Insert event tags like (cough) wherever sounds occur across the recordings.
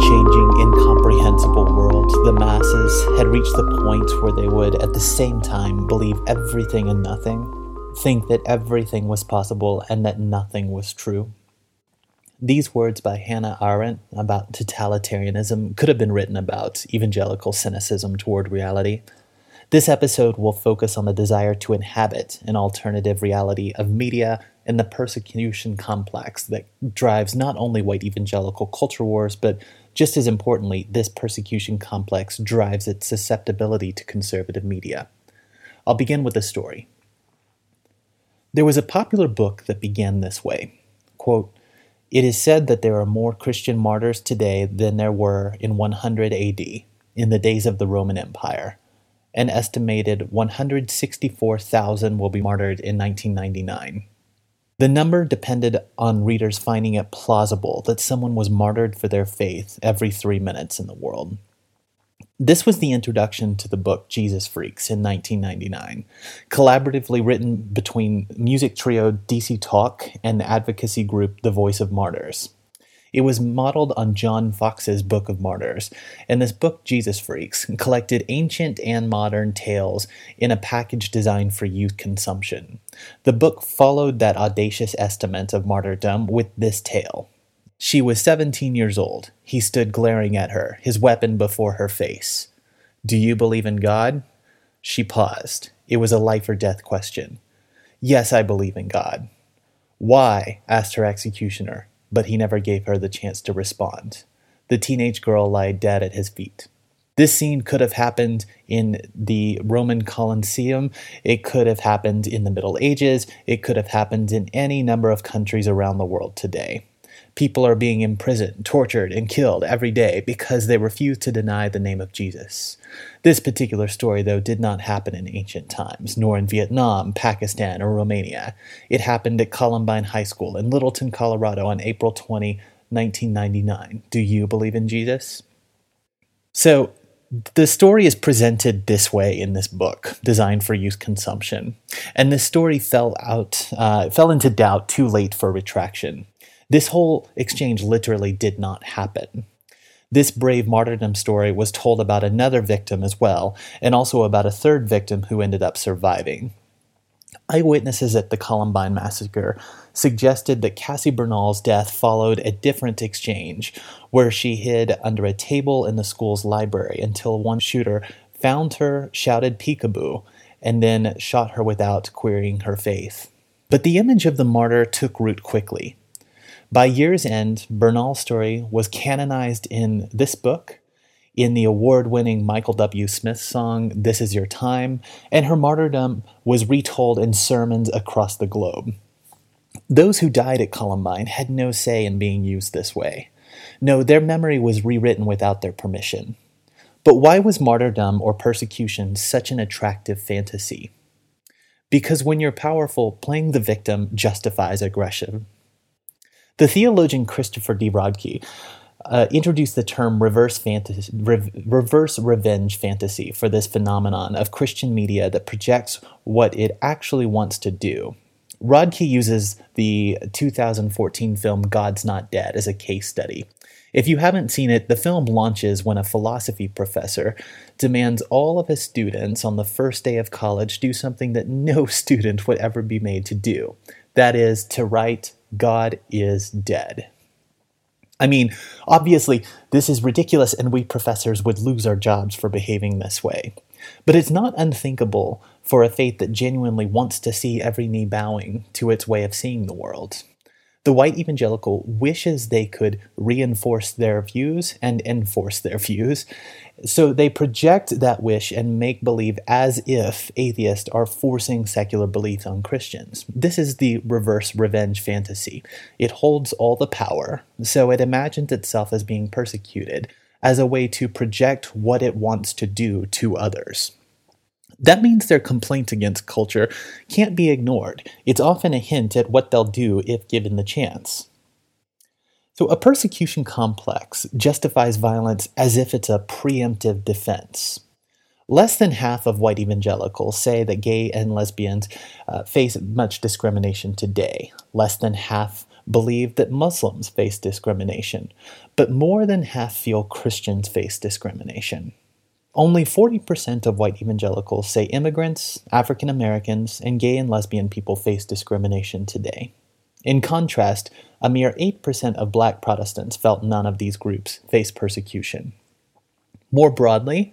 changing, incomprehensible world, the masses had reached the point where they would, at the same time, believe everything and nothing, think that everything was possible and that nothing was true. These words by Hannah Arendt about totalitarianism could have been written about evangelical cynicism toward reality. This episode will focus on the desire to inhabit an alternative reality of media and the persecution complex that drives not only white evangelical culture wars, but just as importantly, this persecution complex drives its susceptibility to conservative media. I'll begin with a story. There was a popular book that began this way quote, it is said that there are more Christian martyrs today than there were in 100 AD, in the days of the Roman Empire. An estimated 164,000 will be martyred in 1999. The number depended on readers finding it plausible that someone was martyred for their faith every three minutes in the world. This was the introduction to the book Jesus Freaks in 1999, collaboratively written between music trio DC Talk and advocacy group The Voice of Martyrs. It was modeled on John Foxe's Book of Martyrs, and this book, Jesus Freaks, collected ancient and modern tales in a package designed for youth consumption. The book followed that audacious estimate of martyrdom with this tale. She was 17 years old. He stood glaring at her, his weapon before her face. Do you believe in God? She paused. It was a life or death question. Yes, I believe in God. Why? asked her executioner, but he never gave her the chance to respond. The teenage girl lay dead at his feet. This scene could have happened in the Roman Colosseum. It could have happened in the Middle Ages. It could have happened in any number of countries around the world today. People are being imprisoned, tortured, and killed every day because they refuse to deny the name of Jesus. This particular story, though, did not happen in ancient times, nor in Vietnam, Pakistan, or Romania. It happened at Columbine High School in Littleton, Colorado on April 20, 1999. Do you believe in Jesus? So, the story is presented this way in this book, designed for youth consumption, and this story fell out, uh, fell into doubt too late for retraction. This whole exchange literally did not happen. This brave martyrdom story was told about another victim as well, and also about a third victim who ended up surviving. Eyewitnesses at the Columbine massacre suggested that Cassie Bernall's death followed a different exchange, where she hid under a table in the school's library until one shooter found her, shouted peekaboo, and then shot her without querying her faith. But the image of the martyr took root quickly. By year's end, Bernall's story was canonized in this book, in the award winning Michael W. Smith song, This Is Your Time, and her martyrdom was retold in sermons across the globe. Those who died at Columbine had no say in being used this way. No, their memory was rewritten without their permission. But why was martyrdom or persecution such an attractive fantasy? Because when you're powerful, playing the victim justifies aggression. The theologian Christopher D. Rodkey uh, introduced the term reverse, fantasy, re- reverse revenge fantasy for this phenomenon of Christian media that projects what it actually wants to do. Rodkey uses the 2014 film God's Not Dead as a case study. If you haven't seen it, the film launches when a philosophy professor demands all of his students on the first day of college do something that no (laughs) student would ever be made to do that is, to write God is dead. I mean, obviously, this is ridiculous, and we professors would lose our jobs for behaving this way. But it's not unthinkable for a faith that genuinely wants to see every knee bowing to its way of seeing the world. The white evangelical wishes they could reinforce their views and enforce their views. So they project that wish and make believe as if atheists are forcing secular belief on Christians. This is the reverse revenge fantasy. It holds all the power, so it imagines itself as being persecuted as a way to project what it wants to do to others. That means their complaints against culture can't be ignored. It's often a hint at what they'll do if given the chance. So, a persecution complex justifies violence as if it's a preemptive defense. Less than half of white evangelicals say that gay and lesbians uh, face much discrimination today. Less than half believe that Muslims face discrimination, but more than half feel Christians face discrimination. Only 40% of white evangelicals say immigrants, African Americans, and gay and lesbian people face discrimination today. In contrast, a mere 8% of black Protestants felt none of these groups face persecution. More broadly,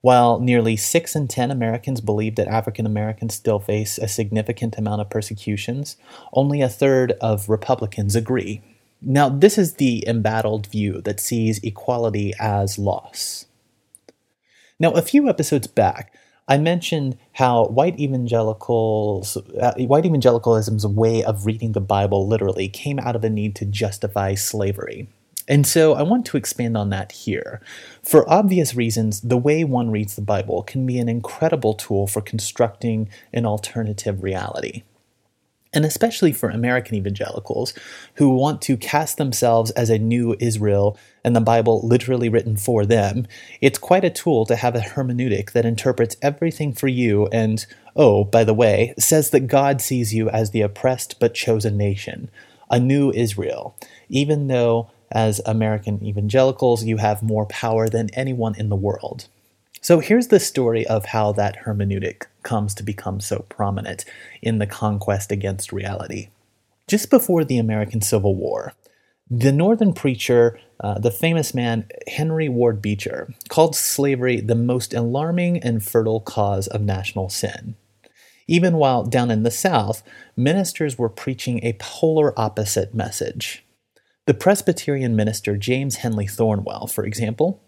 while nearly 6 in 10 Americans believe that African Americans still face a significant amount of persecutions, only a third of Republicans agree. Now, this is the embattled view that sees equality as loss. Now, a few episodes back, I mentioned how white evangelicals, uh, white evangelicalism's way of reading the Bible literally came out of a need to justify slavery. And so I want to expand on that here. For obvious reasons, the way one reads the Bible can be an incredible tool for constructing an alternative reality. And especially for American evangelicals who want to cast themselves as a new Israel and the Bible literally written for them, it's quite a tool to have a hermeneutic that interprets everything for you and, oh, by the way, says that God sees you as the oppressed but chosen nation, a new Israel, even though as American evangelicals, you have more power than anyone in the world. So here's the story of how that hermeneutic comes to become so prominent in the conquest against reality. Just before the American Civil War, the Northern preacher, uh, the famous man Henry Ward Beecher, called slavery the most alarming and fertile cause of national sin. Even while down in the South, ministers were preaching a polar opposite message. The Presbyterian minister James Henley Thornwell, for example,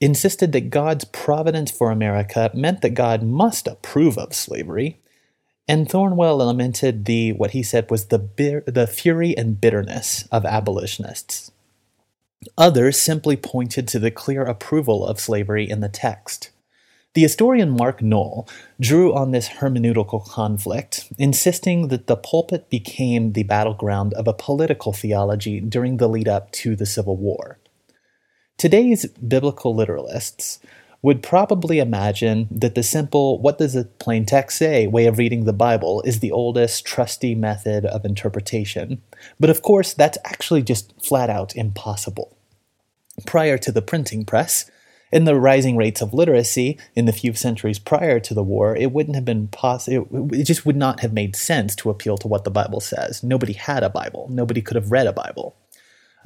insisted that God's providence for America meant that God must approve of slavery, and Thornwell lamented the what he said was the the fury and bitterness of abolitionists. Others simply pointed to the clear approval of slavery in the text. The historian Mark Noll drew on this hermeneutical conflict, insisting that the pulpit became the battleground of a political theology during the lead up to the Civil War. Today's biblical literalists would probably imagine that the simple, what does the plain text say way of reading the Bible is the oldest, trusty method of interpretation. But of course, that's actually just flat out impossible. Prior to the printing press, in the rising rates of literacy in the few centuries prior to the war, it wouldn't have been possible. It just would not have made sense to appeal to what the Bible says. Nobody had a Bible. Nobody could have read a Bible.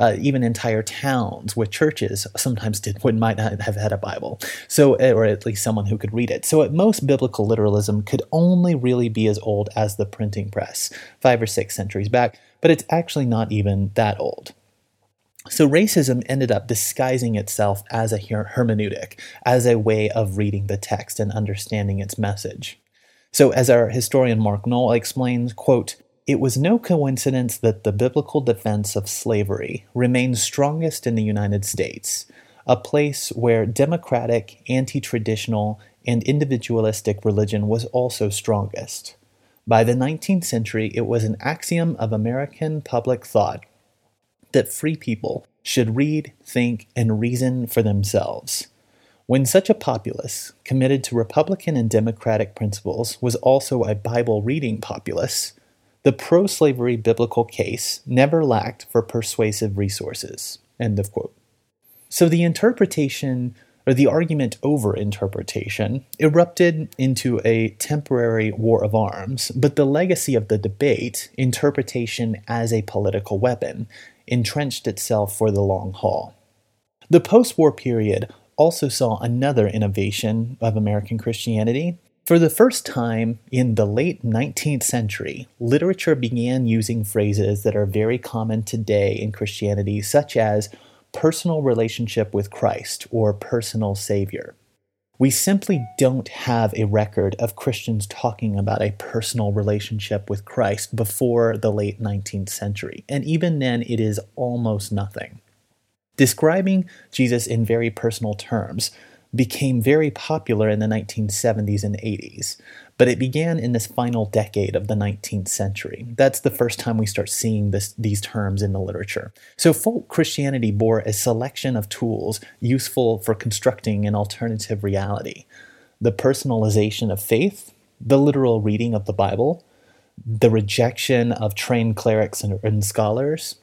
Uh, even entire towns with churches sometimes did would might not have had a Bible, so eh, or at least someone who could read it. So at most, biblical literalism could only really be as old as the printing press, five or six centuries back. But it's actually not even that old. So racism ended up disguising itself as a hermeneutic, as a way of reading the text and understanding its message. So as our historian Mark Noll explains, quote, it was no coincidence that the biblical defense of slavery remained strongest in the United States, a place where democratic, anti traditional, and individualistic religion was also strongest. By the 19th century, it was an axiom of American public thought that free people should read, think, and reason for themselves. When such a populace, committed to Republican and Democratic principles, was also a Bible reading populace, the pro slavery biblical case never lacked for persuasive resources. End of quote. So the interpretation or the argument over interpretation erupted into a temporary war of arms, but the legacy of the debate, interpretation as a political weapon, entrenched itself for the long haul. The post war period also saw another innovation of American Christianity. For the first time in the late 19th century, literature began using phrases that are very common today in Christianity, such as personal relationship with Christ or personal Savior. We simply don't have a record of Christians talking about a personal relationship with Christ before the late 19th century, and even then it is almost nothing. Describing Jesus in very personal terms became very popular in the 1970s and 80s, but it began in this final decade of the 19th century. That's the first time we start seeing this, these terms in the literature. So, folk Christianity bore a selection of tools useful for constructing an alternative reality the personalization of faith, the literal reading of the Bible, the rejection of trained clerics and, and scholars.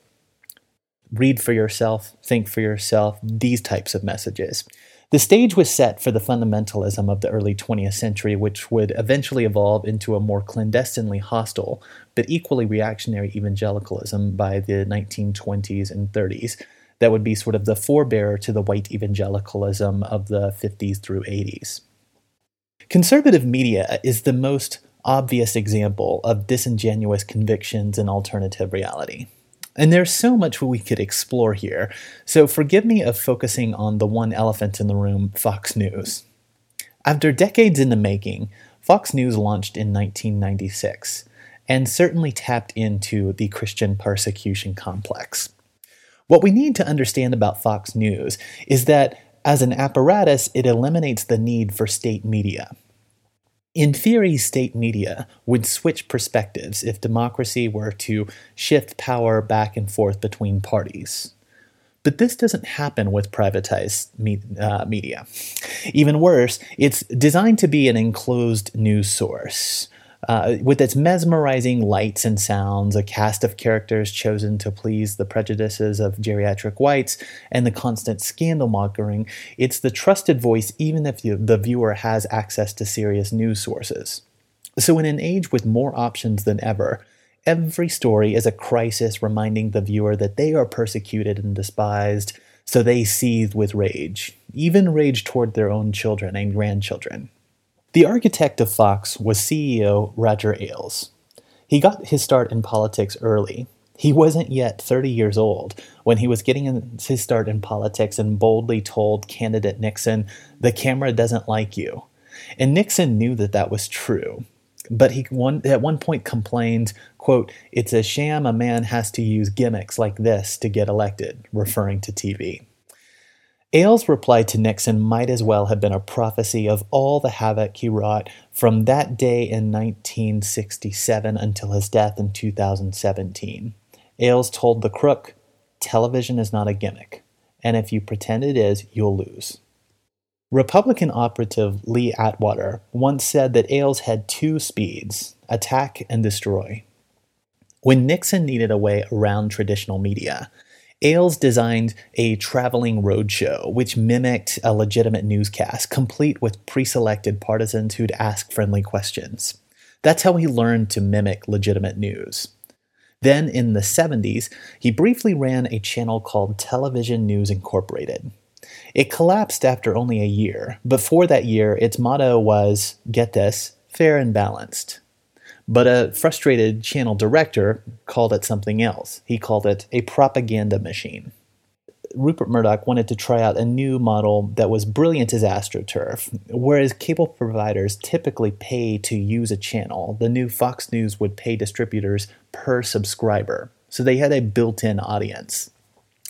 Read for yourself, think for yourself, these types of messages. The stage was set for the fundamentalism of the early 20th century, which would eventually evolve into a more clandestinely hostile but equally reactionary evangelicalism by the 1920s and 30s, that would be sort of the forebearer to the white evangelicalism of the 50s through 80s. Conservative media is the most obvious example of disingenuous convictions and alternative reality. And there's so much we could explore here, so forgive me of focusing on the one elephant in the room Fox News. After decades in the making, Fox News launched in 1996 and certainly tapped into the Christian persecution complex. What we need to understand about Fox News is that as an apparatus, it eliminates the need for state media. In theory, state media would switch perspectives if democracy were to shift power back and forth between parties. But this doesn't happen with privatized me- uh, media. Even worse, it's designed to be an enclosed news source uh, with its mesmerizing lights and sounds, a cast of characters chosen to please the prejudices of geriatric whites, and the constant scandal mongering, it's the trusted voice even if the viewer has access to serious news sources. So, in an age with more options than ever, every story is a crisis reminding the viewer that they are persecuted and despised, so they seethe with rage, even rage toward their own children and grandchildren. The architect of Fox was CEO Roger Ailes. He got his start in politics early. He wasn't yet 30 years old when he was getting his start in politics and boldly told candidate Nixon, The camera doesn't like you. And Nixon knew that that was true. But he one, at one point complained, quote, It's a sham a man has to use gimmicks like this to get elected, referring to TV. Ailes' reply to Nixon might as well have been a prophecy of all the havoc he wrought from that day in 1967 until his death in 2017. Ailes told the crook, Television is not a gimmick, and if you pretend it is, you'll lose. Republican operative Lee Atwater once said that Ailes had two speeds attack and destroy. When Nixon needed a way around traditional media, Ailes designed a traveling roadshow which mimicked a legitimate newscast, complete with pre selected partisans who'd ask friendly questions. That's how he learned to mimic legitimate news. Then, in the 70s, he briefly ran a channel called Television News Incorporated. It collapsed after only a year, but for that year, its motto was get this, fair and balanced. But a frustrated channel director called it something else. He called it a propaganda machine. Rupert Murdoch wanted to try out a new model that was brilliant as AstroTurf. Whereas cable providers typically pay to use a channel, the new Fox News would pay distributors per subscriber. So they had a built in audience.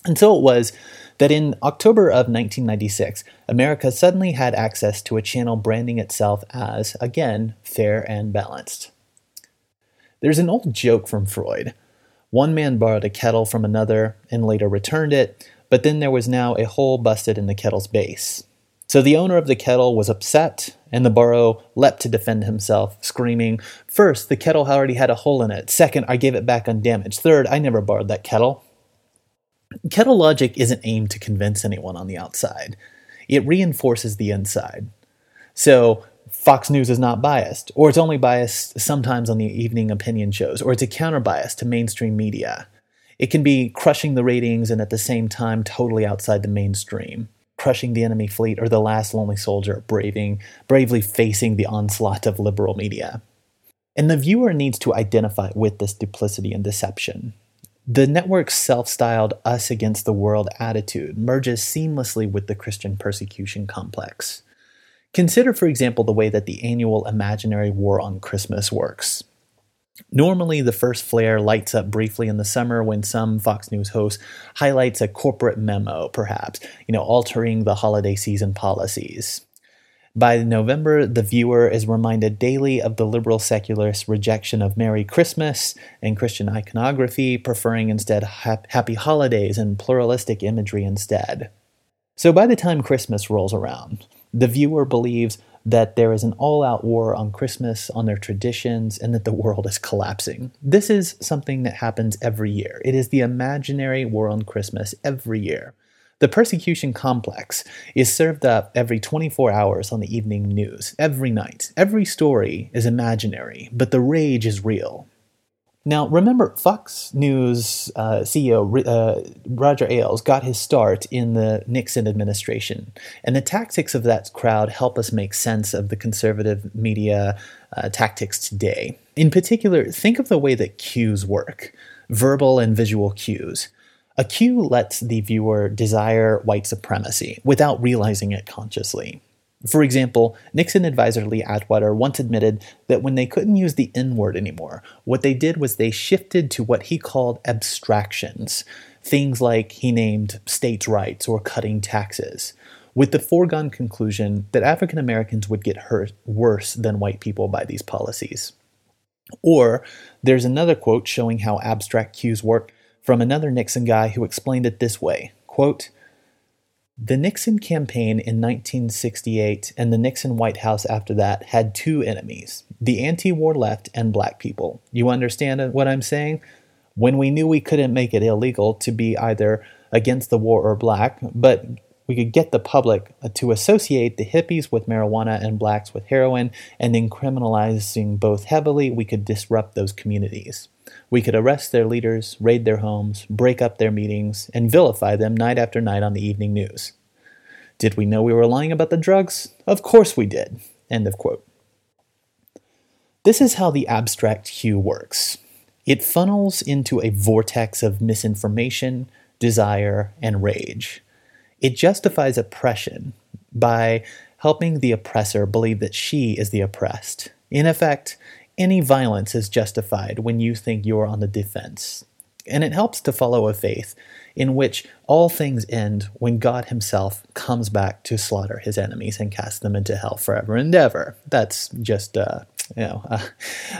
And so it was that in October of 1996, America suddenly had access to a channel branding itself as, again, fair and balanced. There's an old joke from Freud. One man borrowed a kettle from another and later returned it, but then there was now a hole busted in the kettle's base. So the owner of the kettle was upset, and the borrower leapt to defend himself, screaming, First, the kettle already had a hole in it. Second, I gave it back undamaged. Third, I never borrowed that kettle. Kettle logic isn't aimed to convince anyone on the outside, it reinforces the inside. So Fox News is not biased, or it's only biased sometimes on the evening opinion shows, or it's a counter bias to mainstream media. It can be crushing the ratings and at the same time totally outside the mainstream, crushing the enemy fleet or the last lonely soldier braving, bravely facing the onslaught of liberal media. And the viewer needs to identify with this duplicity and deception. The network's self styled us against the world attitude merges seamlessly with the Christian persecution complex. Consider, for example, the way that the annual imaginary war on Christmas works. Normally, the first flare lights up briefly in the summer when some Fox News host highlights a corporate memo, perhaps, you know, altering the holiday season policies. By November, the viewer is reminded daily of the liberal secularist rejection of Merry Christmas and Christian iconography, preferring instead happy holidays and pluralistic imagery instead. So by the time Christmas rolls around, the viewer believes that there is an all out war on Christmas, on their traditions, and that the world is collapsing. This is something that happens every year. It is the imaginary war on Christmas every year. The persecution complex is served up every 24 hours on the evening news, every night. Every story is imaginary, but the rage is real. Now, remember, Fox News uh, CEO uh, Roger Ailes got his start in the Nixon administration, and the tactics of that crowd help us make sense of the conservative media uh, tactics today. In particular, think of the way that cues work verbal and visual cues. A cue lets the viewer desire white supremacy without realizing it consciously. For example, Nixon advisor Lee Atwater once admitted that when they couldn't use the N word anymore, what they did was they shifted to what he called abstractions, things like he named states' rights or cutting taxes, with the foregone conclusion that African Americans would get hurt worse than white people by these policies. Or there's another quote showing how abstract cues work from another Nixon guy who explained it this way quote, the Nixon campaign in 1968 and the Nixon White House after that had two enemies the anti war left and black people. You understand what I'm saying? When we knew we couldn't make it illegal to be either against the war or black, but we could get the public to associate the hippies with marijuana and blacks with heroin, and in criminalizing both heavily, we could disrupt those communities. We could arrest their leaders, raid their homes, break up their meetings, and vilify them night after night on the evening news. Did we know we were lying about the drugs? Of course we did. End of quote. This is how the abstract cue works it funnels into a vortex of misinformation, desire, and rage. It justifies oppression by helping the oppressor believe that she is the oppressed. In effect, any violence is justified when you think you're on the defense. And it helps to follow a faith in which all things end when God Himself comes back to slaughter His enemies and cast them into hell forever and ever. That's just, uh, you know, (laughs) uh,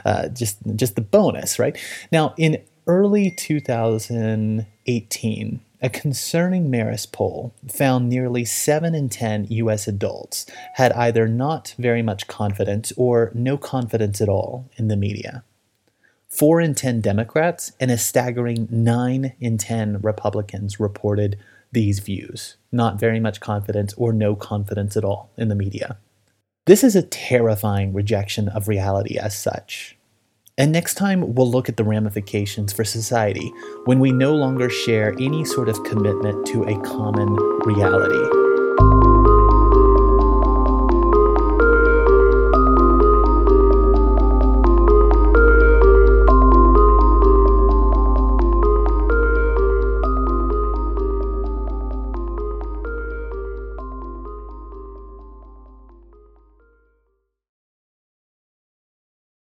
uh, just just the bonus, right? Now, in early 2018, a concerning Marist poll found nearly 7 in 10 US adults had either not very much confidence or no confidence at all in the media. 4 in 10 Democrats and a staggering 9 in 10 Republicans reported these views not very much confidence or no confidence at all in the media. This is a terrifying rejection of reality as such. And next time, we'll look at the ramifications for society when we no longer share any sort of commitment to a common reality.